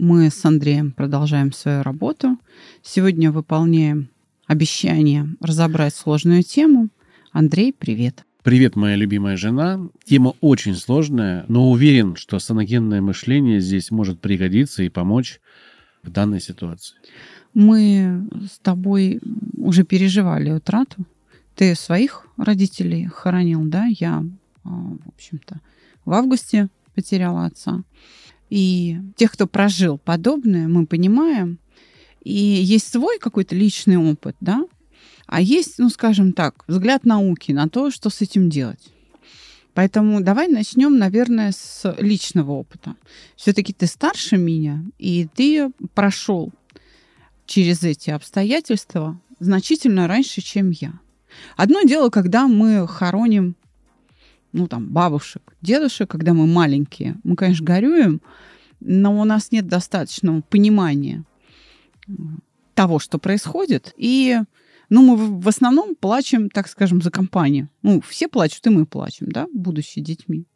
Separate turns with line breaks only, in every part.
Мы с Андреем продолжаем свою работу. Сегодня выполняем обещание разобрать сложную тему. Андрей, привет!
Привет, моя любимая жена. Тема очень сложная, но уверен, что саногенное мышление здесь может пригодиться и помочь в данной ситуации.
Мы с тобой уже переживали утрату. Ты своих родителей хоронил, да? Я, а, в общем-то, в августе потеряла отца. И тех, кто прожил подобное, мы понимаем. И есть свой какой-то личный опыт, да, а есть, ну, скажем так, взгляд науки на то, что с этим делать. Поэтому давай начнем, наверное, с личного опыта. Все-таки ты старше меня, и ты прошел через эти обстоятельства значительно раньше, чем я. Одно дело, когда мы хороним ну, там, бабушек, дедушек, когда мы маленькие, мы, конечно, горюем, но у нас нет достаточного понимания того, что происходит. И ну, мы в основном плачем, так скажем, за компанию. Ну, все плачут, и мы плачем, да, будущие детьми.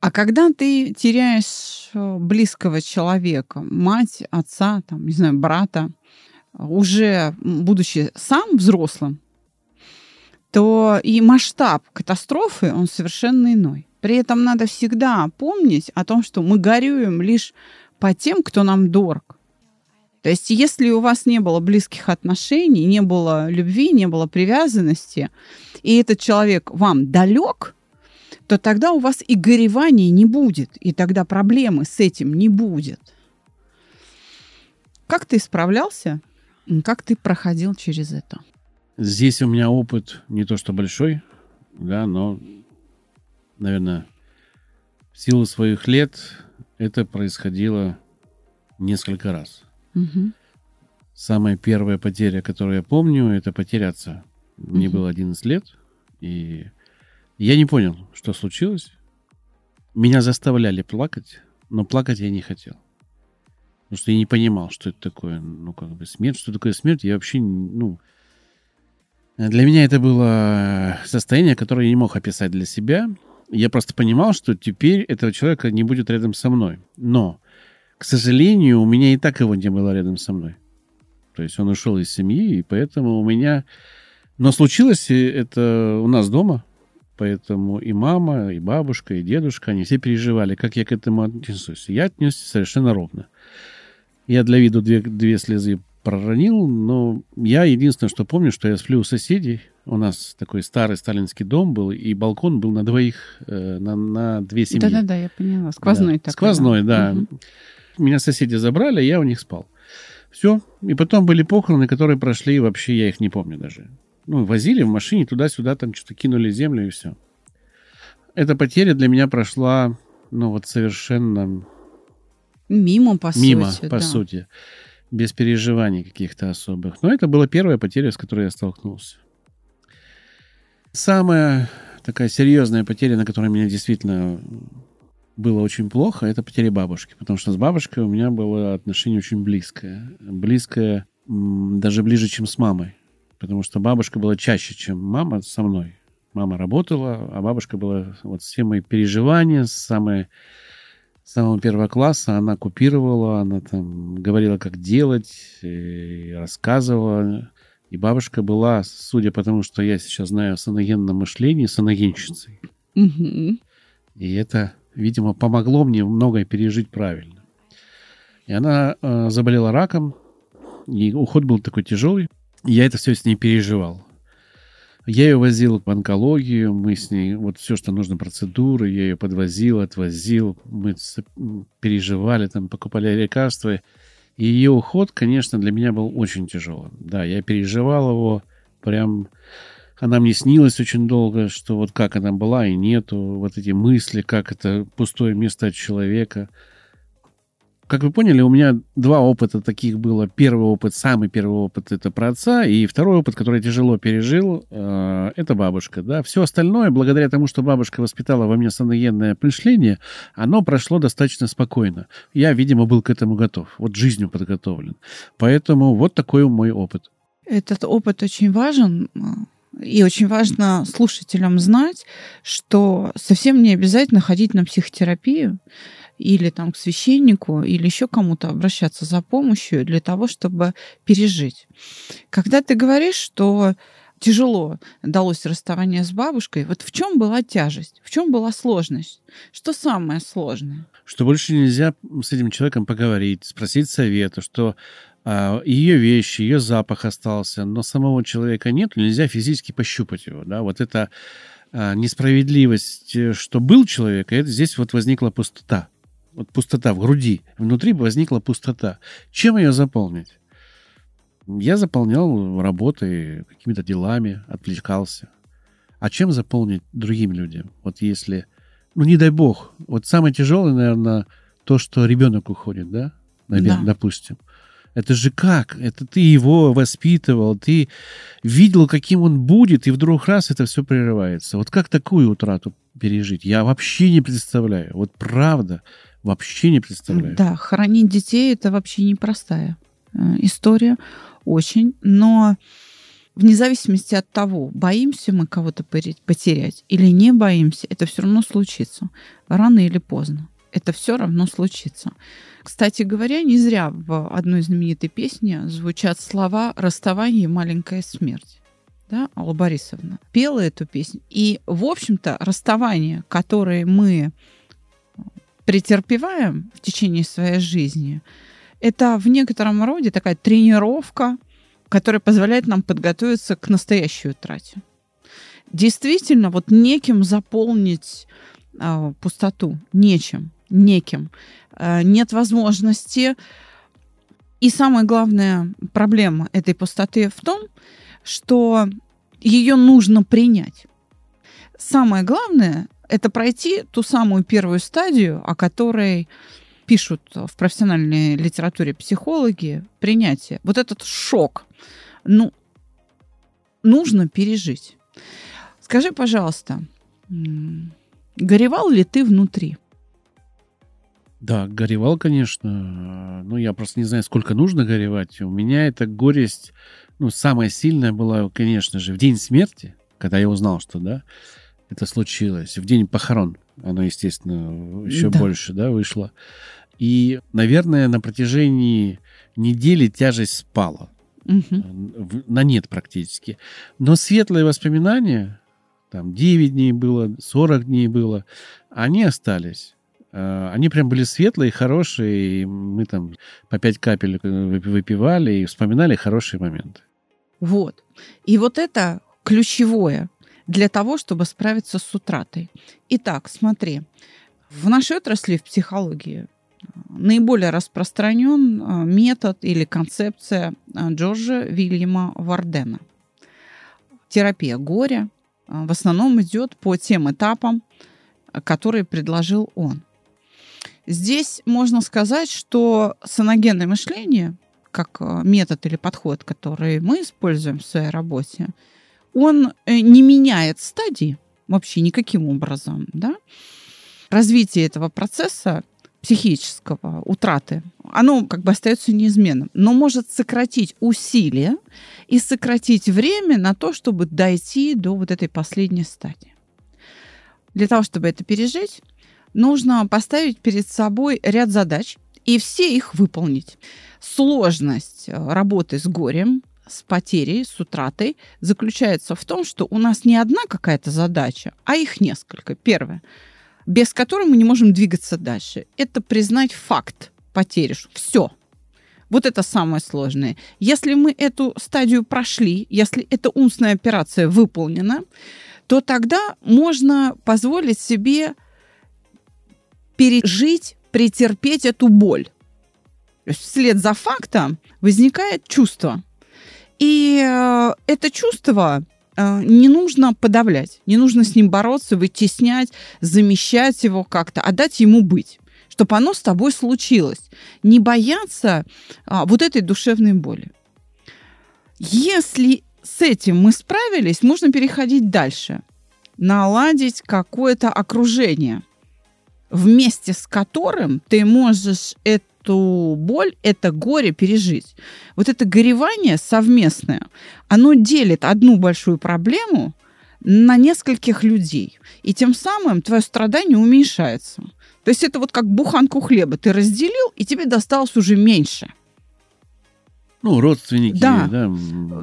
А когда ты теряешь э, близкого человека, мать, отца, там, не знаю, брата, уже будучи сам взрослым, то и масштаб катастрофы, он совершенно иной. При этом надо всегда помнить о том, что мы горюем лишь по тем, кто нам дорог. То есть если у вас не было близких отношений, не было любви, не было привязанности, и этот человек вам далек, то тогда у вас и гореваний не будет, и тогда проблемы с этим не будет. Как ты справлялся? Как ты проходил через это?
Здесь у меня опыт не то что большой, да, но, наверное, в силу своих лет это происходило несколько раз.
Угу.
Самая первая потеря, которую я помню, это потеря отца. Мне угу. было 11 лет, и я не понял, что случилось. Меня заставляли плакать, но плакать я не хотел. Потому что я не понимал, что это такое, ну, как бы смерть. Что такое смерть, я вообще, ну, для меня это было состояние, которое я не мог описать для себя. Я просто понимал, что теперь этого человека не будет рядом со мной. Но, к сожалению, у меня и так его не было рядом со мной. То есть он ушел из семьи, и поэтому у меня... Но случилось это у нас дома, поэтому и мама, и бабушка, и дедушка, они все переживали, как я к этому отнесусь. Я отнесся совершенно ровно. Я для виду две, две слезы проронил, но я единственное, что помню, что я сплю у соседей. У нас такой старый сталинский дом был, и балкон был на двоих, э, на, на две семьи.
Да-да-да, я поняла. Сквозной да. такой.
Сквозной, да. Угу. Меня соседи забрали, я у них спал. Все. И потом были похороны, которые прошли, вообще я их не помню даже. Ну, возили в машине туда-сюда, там что-то кинули землю и все. Эта потеря для меня прошла, ну, вот совершенно...
Мимо, по
Мимо,
сути.
по
да.
сути без переживаний каких-то особых. Но это была первая потеря, с которой я столкнулся. Самая такая серьезная потеря, на которой меня действительно было очень плохо, это потеря бабушки. Потому что с бабушкой у меня было отношение очень близкое. Близкое даже ближе, чем с мамой. Потому что бабушка была чаще, чем мама со мной. Мама работала, а бабушка была... Вот все мои переживания, самые самого первого класса она купировала, она там говорила, как делать, и рассказывала. И бабушка была, судя по тому, что я сейчас знаю о саногенном мышлении, саногенщицей.
Угу.
И это, видимо, помогло мне многое пережить правильно. И она э, заболела раком, и уход был такой тяжелый. И я это все с ней переживал. Я ее возил в онкологию, мы с ней, вот все, что нужно, процедуры, я ее подвозил, отвозил, мы переживали, там, покупали лекарства. И ее уход, конечно, для меня был очень тяжелым. Да, я переживал его прям... Она мне снилась очень долго, что вот как она была и нету, вот эти мысли, как это пустое место от человека. Как вы поняли, у меня два опыта таких было. Первый опыт, самый первый опыт, это про отца, и второй опыт, который я тяжело пережил, э, это бабушка. Да? Все остальное, благодаря тому, что бабушка воспитала во мне саногенное мышление, оно прошло достаточно спокойно. Я, видимо, был к этому готов. Вот жизнью подготовлен. Поэтому вот такой мой опыт.
Этот опыт очень важен, и очень важно слушателям знать, что совсем не обязательно ходить на психотерапию или там к священнику, или еще кому-то обращаться за помощью для того, чтобы пережить. Когда ты говоришь, что тяжело далось расставание с бабушкой, вот в чем была тяжесть, в чем была сложность? Что самое сложное?
Что больше нельзя с этим человеком поговорить, спросить совета, что а, ее вещи, ее запах остался, но самого человека нет, нельзя физически пощупать его, да, вот это а, несправедливость, э, что был человек, и это здесь вот возникла пустота вот пустота в груди, внутри возникла пустота. Чем ее заполнить? Я заполнял работой, какими-то делами, отвлекался. А чем заполнить другим людям? Вот если, ну не дай бог, вот самое тяжелое, наверное, то, что ребенок уходит, да, наверное, да. допустим. Это же как? Это ты его воспитывал, ты видел, каким он будет, и вдруг раз это все прерывается. Вот как такую утрату пережить? Я вообще не представляю. Вот правда. Вообще не представляю.
Да, хоронить детей это вообще непростая э, история, очень. Но вне зависимости от того, боимся мы кого-то потерять или не боимся, это все равно случится. Рано или поздно. Это все равно случится. Кстати говоря, не зря в одной знаменитой песне звучат слова «Расставание маленькая смерть» да, Алла Борисовна пела эту песню. И, в общем-то, расставание, которое мы претерпеваем в течение своей жизни, это в некотором роде такая тренировка, которая позволяет нам подготовиться к настоящей утрате. Действительно, вот неким заполнить э, пустоту, нечем, неким. Э, нет возможности. И самая главная проблема этой пустоты в том, что ее нужно принять. Самое главное это пройти ту самую первую стадию, о которой пишут в профессиональной литературе психологи, принятие. Вот этот шок, ну, нужно пережить. Скажи, пожалуйста, горевал ли ты внутри?
Да, горевал, конечно. Ну, я просто не знаю, сколько нужно горевать. У меня эта горесть, ну, самая сильная была, конечно же, в день смерти, когда я узнал, что, да, это случилось. В день похорон оно, естественно, еще да. больше да, вышло. И, наверное, на протяжении недели тяжесть спала. Угу. На нет практически. Но светлые воспоминания, там 9 дней было, 40 дней было, они остались. А, они прям были светлые, хорошие, и мы там по 5 капель выпивали и вспоминали хорошие моменты.
Вот. И вот это ключевое для того, чтобы справиться с утратой. Итак, смотри, в нашей отрасли в психологии наиболее распространен а, метод или концепция а, Джорджа Вильяма Вардена. Терапия горя в основном идет по тем этапам, которые предложил он. Здесь можно сказать, что саногенное мышление, как метод или подход, который мы используем в своей работе, он э, не меняет стадии вообще никаким образом, да? Развитие этого процесса психического утраты, оно как бы остается неизменным, но может сократить усилия и сократить время на то, чтобы дойти до вот этой последней стадии. Для того, чтобы это пережить, нужно поставить перед собой ряд задач и все их выполнить. Сложность э, работы с горем, с потерей, с утратой заключается в том, что у нас не одна какая-то задача, а их несколько. Первое, без которой мы не можем двигаться дальше, это признать факт потери. Все. Вот это самое сложное. Если мы эту стадию прошли, если эта умственная операция выполнена, то тогда можно позволить себе пережить, претерпеть эту боль. Вслед за фактом возникает чувство. И э, это чувство э, не нужно подавлять, не нужно с ним бороться, вытеснять, замещать его как-то, а дать ему быть. чтобы оно с тобой случилось. Не бояться а, вот этой душевной боли. Если с этим мы справились, можно переходить дальше. Наладить какое-то окружение, вместе с которым ты можешь эту боль, это горе пережить. Вот это горевание совместное, оно делит одну большую проблему на нескольких людей. И тем самым твое страдание уменьшается. То есть это вот как буханку хлеба. Ты разделил, и тебе досталось уже меньше.
Ну, родственники,
Да.
да,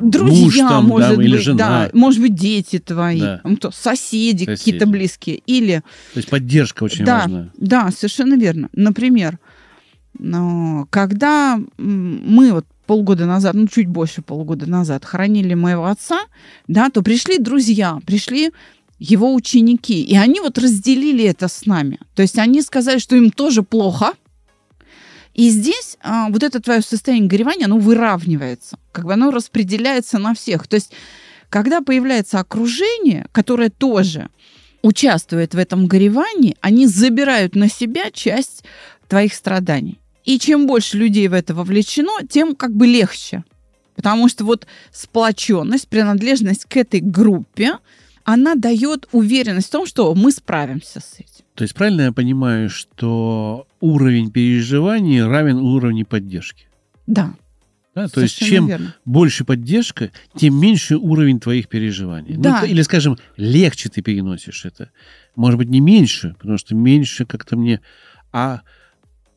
Друзья,
муж там,
может
да,
быть,
или жена.
да, может быть, дети твои,
Да.
соседи,
Соседи.
какие-то близкие. Или
То есть поддержка очень
да,
важна.
Да, совершенно верно. Например, ну, когда мы вот полгода назад, ну чуть больше полгода назад хоронили моего отца, да, то пришли друзья, пришли его ученики, и они вот разделили это с нами. То есть они сказали, что им тоже плохо, и здесь а, вот это твое состояние горевания, оно выравнивается, как бы оно распределяется на всех. То есть когда появляется окружение, которое тоже участвует в этом горевании, они забирают на себя часть твоих страданий. И чем больше людей в это вовлечено, тем как бы легче. Потому что вот сплоченность, принадлежность к этой группе, она дает уверенность в том, что мы справимся с этим.
То есть правильно я понимаю, что уровень переживаний равен уровню поддержки?
Да.
Да? То есть чем
верно.
больше поддержка, тем меньше уровень твоих переживаний. Ну,
Да.
т- или, скажем, легче ты переносишь это. Может быть, не меньше, потому что меньше как-то мне... А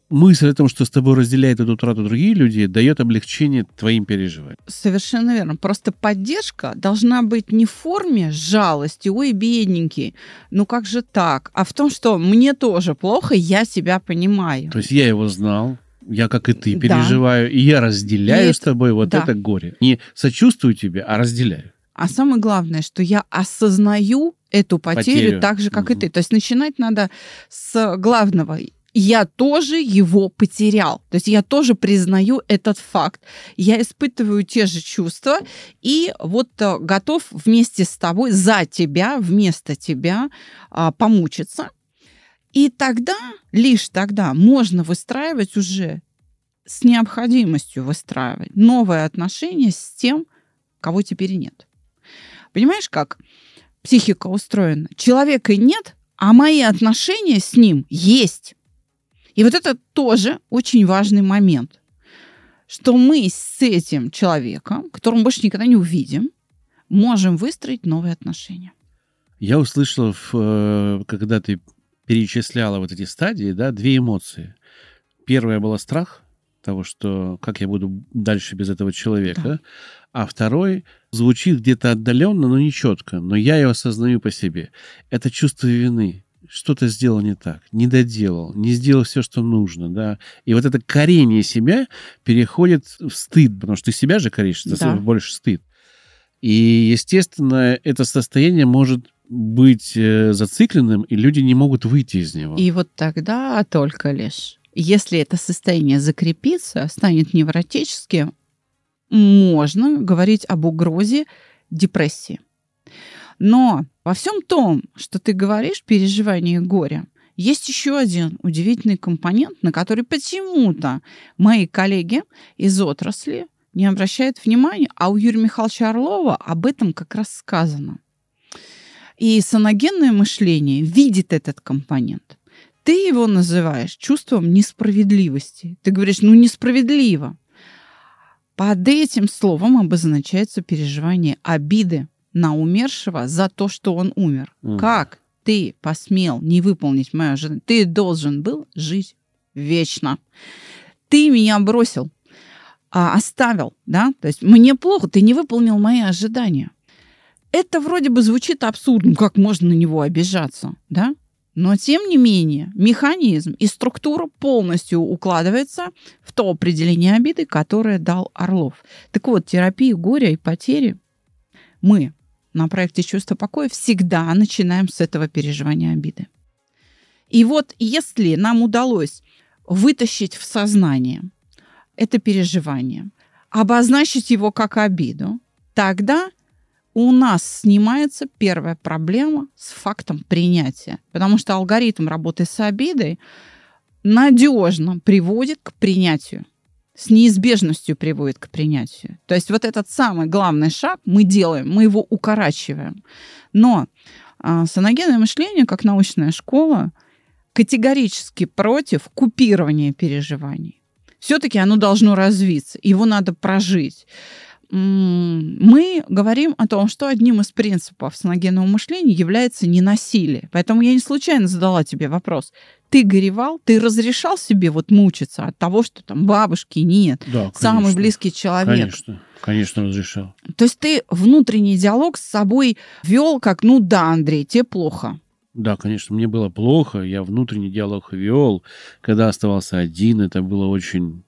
мысль о том, что с тобой разделяет эту утрату другие люди, дает облегчение твоим переживаниям.
Совершенно верно. Просто поддержка должна быть не в форме жалости, ой, бедненький, ну как же так, а в том, что мне тоже плохо, я себя понимаю.
То есть я его знал, я, как и ты,
Да.
переживаю, и я разделяю
И
с тобой вот
да.
это горе. Не сочувствую тебе, а разделяю.
А самое главное, что я осознаю эту потерю,
Потерю.
так же, как и
Мгм.
ты. То есть начинать надо с главного. Я тоже его потерял. То есть я тоже признаю этот факт. Я испытываю те же чувства и вот э, готов вместе с тобой, за тебя, вместо тебя а, помучиться. И тогда, лишь тогда можно выстраивать уже с необходимостью выстраивать новые отношения с тем, кого теперь нет. Понимаешь, как психика устроена? Человека нет, а мои отношения с ним есть. И вот это тоже очень важный момент, что мы с этим человеком, которого мы больше никогда не увидим, можем выстроить новые отношения.
Я услышал, э, когда ты перечисляла вот эти стадии, да, две эмоции. Первая была страх того, что как я буду дальше без этого человека,
Да.
а второй звучит где-то отдаленно, но не четко, но я его осознаю по себе. Это чувство вины. Что-то сделал не так, не доделал, не сделал все, что нужно, да. И вот это корение себя переходит в стыд, потому что ты себя же коришь, это
Да.
больше стыд. И, естественно, это состояние может быть э, зацикленным, и люди не могут выйти из него.
И вот тогда только лишь, если это состояние закрепится, станет невротическим, можно говорить об угрозе депрессии. Но во всем том, что ты говоришь, переживание горя, есть еще один удивительный компонент, на который почему-то мои коллеги из отрасли не обращают внимания, а у Юрия Михайловича Орлова об этом как раз сказано. И саногенное мышление видит этот компонент. Ты его называешь чувством несправедливости. Ты говоришь, ну несправедливо. Под этим словом обозначается переживание обиды на умершего за то, что он умер.
Мгм.
Как ты посмел не выполнить мое ожидание? Ты должен был жить вечно. Ты меня бросил, а, оставил, да? То есть мне плохо, ты не выполнил мои ожидания. Это вроде бы звучит абсурдно, как можно на него обижаться, да? Но тем не менее, механизм и структура полностью укладывается в то определение обиды, которое дал Орлов. Так вот, терапию горя и потери мы на проекте «Чувство покоя» всегда начинаем с этого переживания обиды. И вот если нам удалось вытащить в сознание это переживание, обозначить его как обиду, тогда у нас снимается первая проблема с фактом принятия. Потому что алгоритм работы с обидой надежно приводит к принятию с неизбежностью приводит к принятию. То есть вот этот самый главный шаг мы делаем, мы его укорачиваем. Но а, саногенное мышление, как научная школа, категорически против купирования переживаний. Все-таки оно должно развиться, его надо прожить мы говорим о том, что одним из принципов саногенного мышления является ненасилие. Поэтому я не случайно задала тебе вопрос. Ты горевал, ты разрешал себе вот мучиться от того, что там бабушки нет,
Да,
самый близкий человек.
Конечно, конечно, разрешал.
То есть ты внутренний диалог с собой вел как, ну да, Андрей, тебе плохо.
Да, конечно, мне было плохо, я внутренний диалог вел. Когда оставался один, это было очень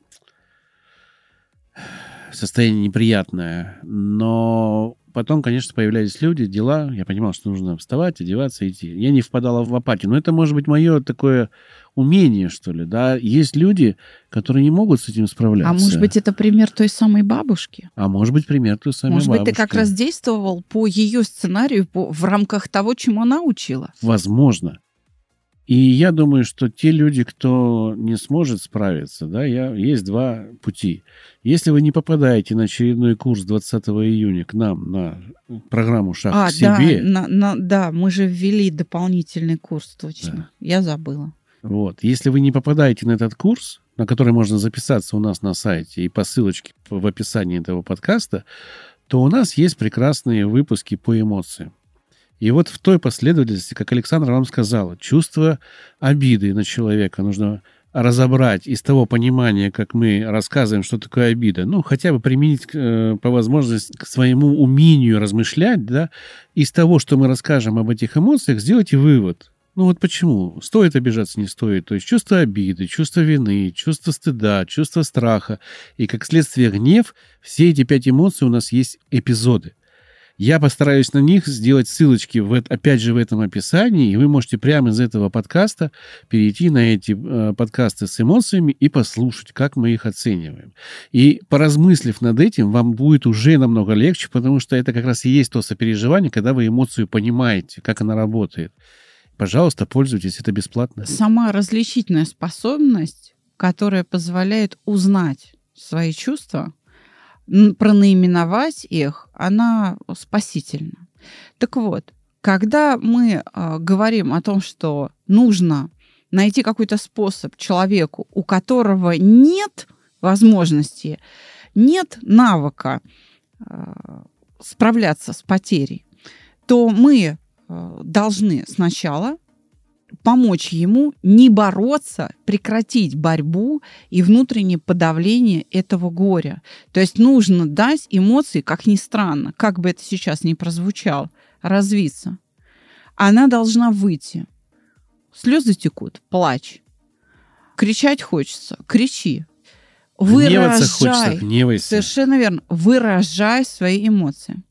состояние неприятное. Но потом, конечно, появлялись люди, дела. Я понимал, что нужно вставать, одеваться, идти. Я не впадала в апатию. Но это, может быть, мое такое умение, что ли. Да? Есть люди, которые не могут с этим справляться.
А может быть, это пример той самой бабушки?
А может быть, пример той самой
Может
бабушки.
быть, ты как раз действовал по ее сценарию по, в рамках того, чему она учила.
Возможно. И я думаю, что те люди, кто не сможет справиться, да, я, есть два пути. Если вы не попадаете на очередной курс 20 июня к нам на программу «Шаг
а,
к себе»,
да, на- на- да, мы же ввели дополнительный курс, точно.
Да.
Я забыла.
вот, если вы не попадаете на этот курс, на который можно записаться у нас на сайте и по ссылочке в описании этого подкаста, то у нас есть прекрасные выпуски по эмоциям. И вот в той последовательности, как Александра вам сказала, чувство обиды на человека нужно разобрать из того понимания, как мы рассказываем, что такое обида, ну, хотя бы применить э, по возможности к своему умению размышлять, да, из того, что мы расскажем об этих эмоциях, сделайте вывод. Ну вот почему? Стоит обижаться, не стоит. То есть чувство обиды, чувство вины, чувство стыда, чувство страха и, как следствие, гнев. Все эти пять эмоций у нас есть эпизоды. Я постараюсь на них сделать ссылочки, в, опять же, в этом описании, и вы можете прямо из этого подкаста перейти на эти э, подкасты с эмоциями и послушать, как мы их оцениваем. И поразмыслив над этим, вам будет уже намного легче, потому что это как раз и есть то сопереживание, когда вы эмоцию понимаете, как она работает. Пожалуйста, пользуйтесь, это бесплатно.
Сама различительная способность, которая позволяет узнать свои чувства, пронаименовать их, она спасительна. Так вот, когда мы а, говорим о том, что нужно найти какой-то способ человеку, у которого нет возможности, нет навыка а, справляться с потерей, то мы а, должны сначала помочь ему не бороться, прекратить борьбу и внутреннее подавление этого горя. То есть нужно дать эмоции, как ни странно, как бы это сейчас ни прозвучало, развиться. Она должна выйти. Слезы текут, плачь. Кричать хочется, кричи.
Гневаться хочется,
Выражай.
гневайся.
Совершенно верно. Выражай свои эмоции.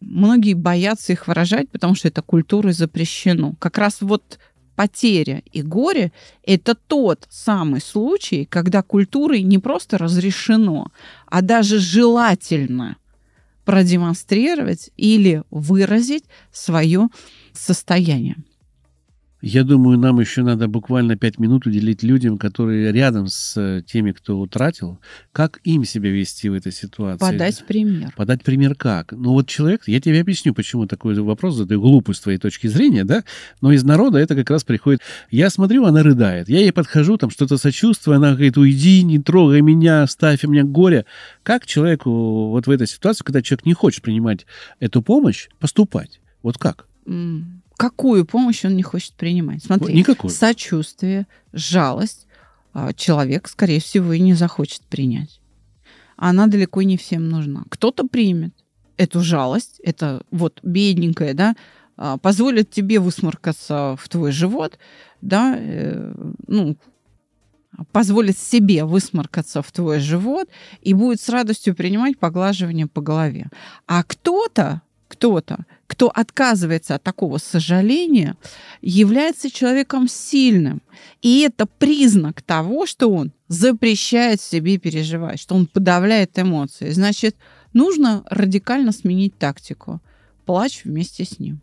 Многие боятся их выражать, потому что это культурой запрещено. Как раз вот потеря и горе – это тот самый случай, когда культурой не просто разрешено, а даже желательно продемонстрировать или выразить свое состояние.
Я думаю, нам еще надо буквально пять минут уделить людям, которые рядом с э, теми, кто утратил, как им себя вести в этой ситуации.
Подать пример.
Подать пример как? Ну вот человек, я тебе объясню, почему такой вопрос задаю, глупый с твоей точки зрения, да? Но из народа это как раз приходит. Я смотрю, она рыдает. Я ей подхожу, там что-то сочувствую, она говорит, уйди, не трогай меня, ставь у меня горе. Как человеку вот в этой ситуации, когда человек не хочет принимать эту помощь, поступать? Вот как?
М, Какую помощь он не хочет принимать? Смотри,
Никакой.
сочувствие, жалость а, человек, скорее всего, и не захочет принять. Она далеко не всем нужна. Кто-то примет эту жалость, это вот бедненькая, да, а, позволит тебе высморкаться в твой живот, да, э, ну, позволит себе высморкаться в твой живот и будет с радостью принимать поглаживание по голове. А кто-то, кто-то, кто отказывается от такого сожаления, является человеком сильным. И это признак того, что он запрещает себе переживать, что он подавляет эмоции. Значит, нужно радикально сменить тактику. Плачь вместе с ним.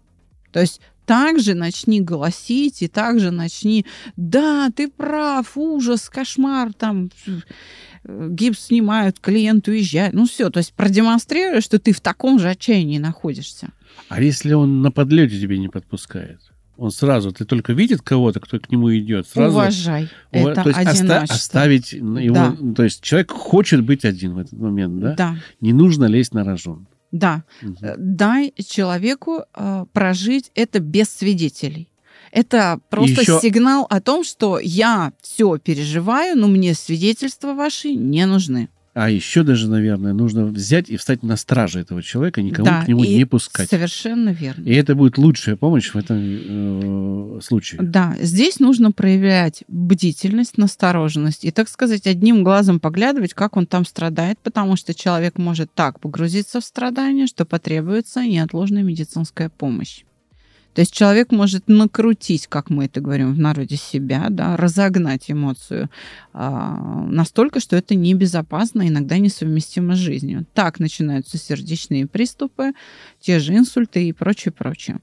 То есть также начни голосить и также начни, да, ты прав, ужас, кошмар, там гипс снимают, клиент уезжает. Ну все, то есть продемонстрируй, что ты в таком же отчаянии находишься.
А если он на подлете тебе не подпускает? Он сразу, ты только видит кого-то, кто к нему идет, сразу...
Уважай.
Ува-
Это
то есть оста- оставить его...
Да.
То есть человек хочет быть один в этот момент, да?
Да,
Не нужно лезть на рожон.
да. Э, Дай человеку э, прожить это без свидетелей. Это просто
еще-
сигнал о том, что я все переживаю, но мне свидетельства ваши не нужны.
А еще даже, наверное, нужно взять и встать на страже этого человека, никому
Да,
к нему не пускать.
Совершенно верно.
И это будет лучшая помощь в этом э, случае.
Да, здесь нужно проявлять бдительность, настороженность и, так сказать, одним глазом поглядывать, как он там страдает, потому что человек может так погрузиться в страдания, что потребуется неотложная медицинская помощь. То есть человек может накрутить, как мы это говорим в народе, себя, да, разогнать эмоцию а, настолько, что это небезопасно, иногда несовместимо с жизнью. Так начинаются сердечные приступы, те же инсульты и прочее, прочее.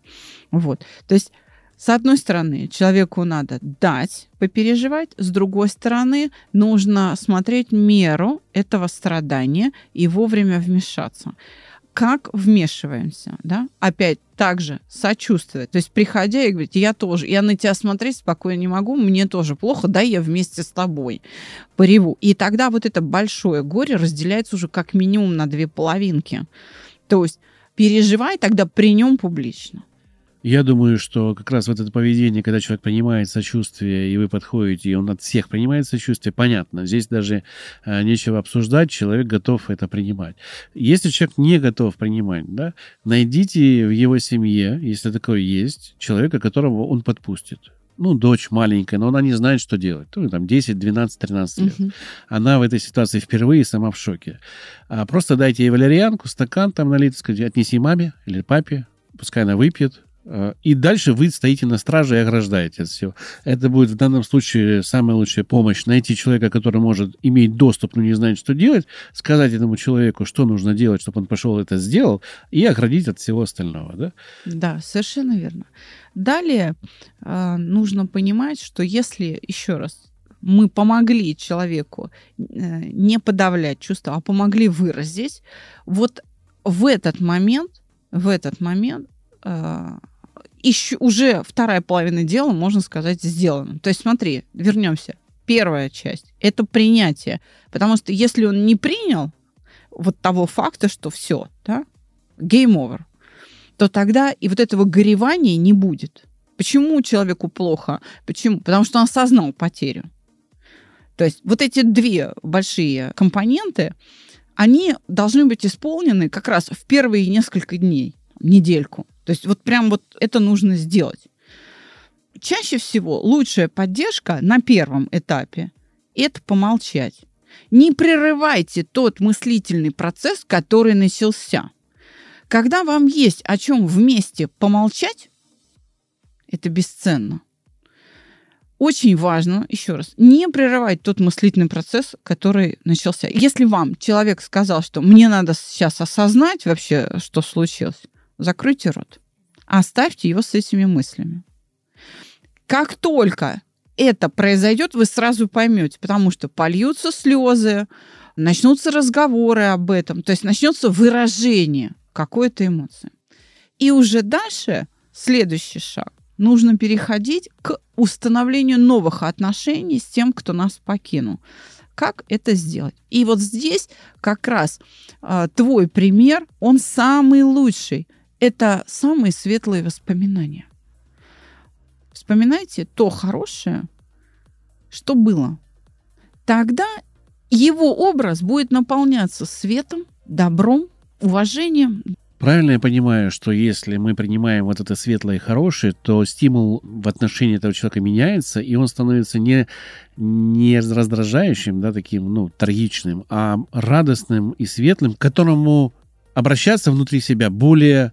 Вот. То есть с одной стороны, человеку надо дать попереживать, с другой стороны, нужно смотреть меру этого страдания и вовремя вмешаться. Как вмешиваемся, да? Опять также сочувствовать. То есть, приходя и говорить, я тоже, я на тебя смотреть спокойно не могу, мне тоже плохо, да, я вместе с тобой пореву. И тогда вот это большое горе разделяется уже как минимум на две половинки. То есть, переживай тогда при нем публично.
Я думаю, что как раз вот это поведение, когда человек принимает сочувствие, и вы подходите, и он от всех принимает сочувствие, понятно. Здесь даже э, нечего обсуждать, человек готов это принимать. Если человек не готов принимать, да, найдите в его семье, если такое есть, человека, которого он подпустит. Ну, дочь маленькая, но она не знает, что делать. Ну, там 10, 12, 13 лет.
Мгм.
Она в этой ситуации впервые сама в шоке. А просто дайте ей валерьянку, стакан там налить, сказать, отнеси маме или папе, пускай она выпьет. А, И дальше вы стоите на страже и ограждаете от всего. Это будет в данном случае самая лучшая помощь. Найти человека, который может иметь доступ, но не знает, что делать, сказать этому человеку, что нужно делать, чтобы он пошел это сделал, и оградить от всего остального. Да?
Да, совершенно верно. Далее э, нужно понимать, что если, еще раз, мы помогли человеку э, не подавлять чувства, а помогли выразить, вот в этот момент, в этот момент э, еще уже вторая половина дела, можно сказать, сделана. То есть смотри, вернемся. Первая часть – это принятие. Потому что если он не принял вот того факта, что все, да, over, то тогда и вот этого горевания не будет. Почему человеку плохо? Почему? Потому что он осознал потерю. То есть вот эти две большие компоненты, они должны быть исполнены как раз в первые несколько дней, недельку. То есть вот прям вот это нужно сделать. Чаще всего лучшая поддержка на первом этапе – это помолчать. Не прерывайте тот мыслительный процесс, который начался. Когда вам есть о чем вместе помолчать, это бесценно. Очень важно, еще раз, не прерывать тот мыслительный процесс, который начался. Если вам человек сказал, что мне надо сейчас осознать вообще, что случилось, закройте рот. Оставьте его с этими мыслями. Как только это произойдет, вы сразу поймете, потому что польются слезы, начнутся разговоры об этом, то есть начнется выражение какой-то эмоции. И уже дальше следующий шаг. Нужно переходить к установлению новых отношений с тем, кто нас покинул. Как это сделать? И вот здесь как раз э, твой пример, он самый лучший. Это самые светлые воспоминания. Вспоминайте то хорошее, что было. Тогда его образ будет наполняться светом, добром, уважением.
Правильно я понимаю, что если мы принимаем вот это светлое и хорошее, то стимул в отношении этого человека меняется, и он становится не, не раздражающим, да, таким, ну, трагичным, а радостным и светлым, к которому обращаться внутри себя более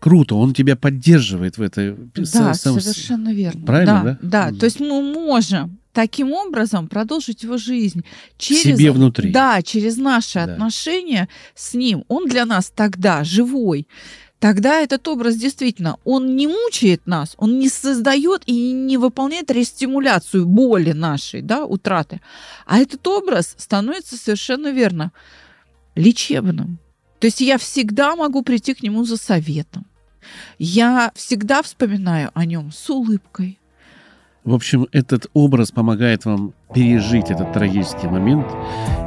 круто, он тебя поддерживает в этой...
Да,
сам-
совершенно верно.
Правильно,
да?
да?
Да, то есть мы можем таким образом продолжить его жизнь через
Себе внутри.
Да, через наши
Да.
отношения с ним. Он для нас тогда живой. тогда этот образ действительно, он не мучает нас, он не создает и не выполняет рестимуляцию боли нашей, да, утраты. А этот образ становится совершенно верно лечебным. То есть я всегда могу прийти к нему за советом. Я всегда вспоминаю о нем с улыбкой,
в общем, этот образ помогает вам пережить этот трагический момент.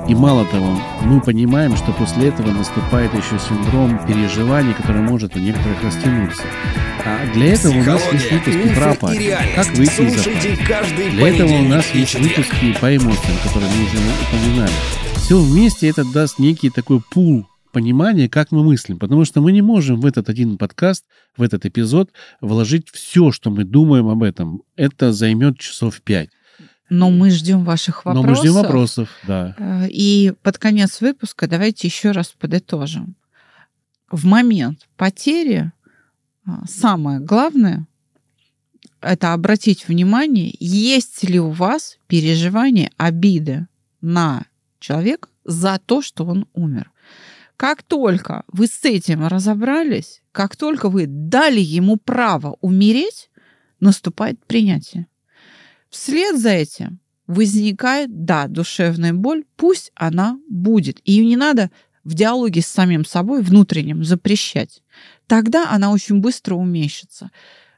И мало того, мы понимаем, что после этого наступает еще синдром переживаний, который может у некоторых растянуться. А для этого у нас есть выпуски про апатию. Как выйти из апатии. Для этого у нас есть выпуски по эмоциям, которые мы уже упоминали. Все вместе это даст некий такой пул понимание, как мы мыслим. Потому что мы не можем в этот один подкаст, в этот эпизод вложить все, что мы думаем об этом. Это займет часов пять.
Но мы ждем ваших вопросов.
Но мы ждем вопросов, да.
Э, и под конец выпуска давайте еще раз подытожим. В момент потери а, самое главное – это обратить внимание, есть ли у вас переживание обиды на человека за то, что он умер. Как только вы с этим разобрались, как только вы дали ему право умереть, наступает принятие. Вслед за этим возникает, да, душевная боль, пусть она будет. Ее не надо в диалоге с самим собой внутренним запрещать. Тогда она очень быстро уменьшится.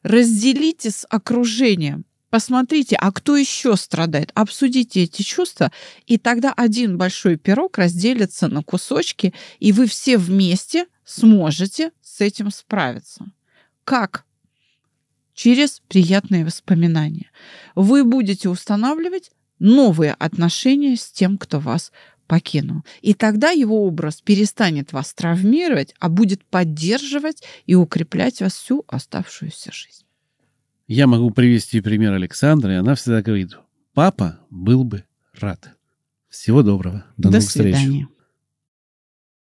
Разделите с окружением Посмотрите, а кто еще страдает? Обсудите эти чувства, и тогда один большой пирог разделится на кусочки, и вы все вместе сможете с этим справиться. Как? Через приятные воспоминания. Вы будете устанавливать новые отношения с тем, кто вас покинул. И тогда его образ перестанет вас травмировать, а будет поддерживать и укреплять вас всю оставшуюся жизнь.
Я могу привести пример Александры, и она всегда говорит, папа был бы рад. Всего доброго.
До, До новых свидания. встреч.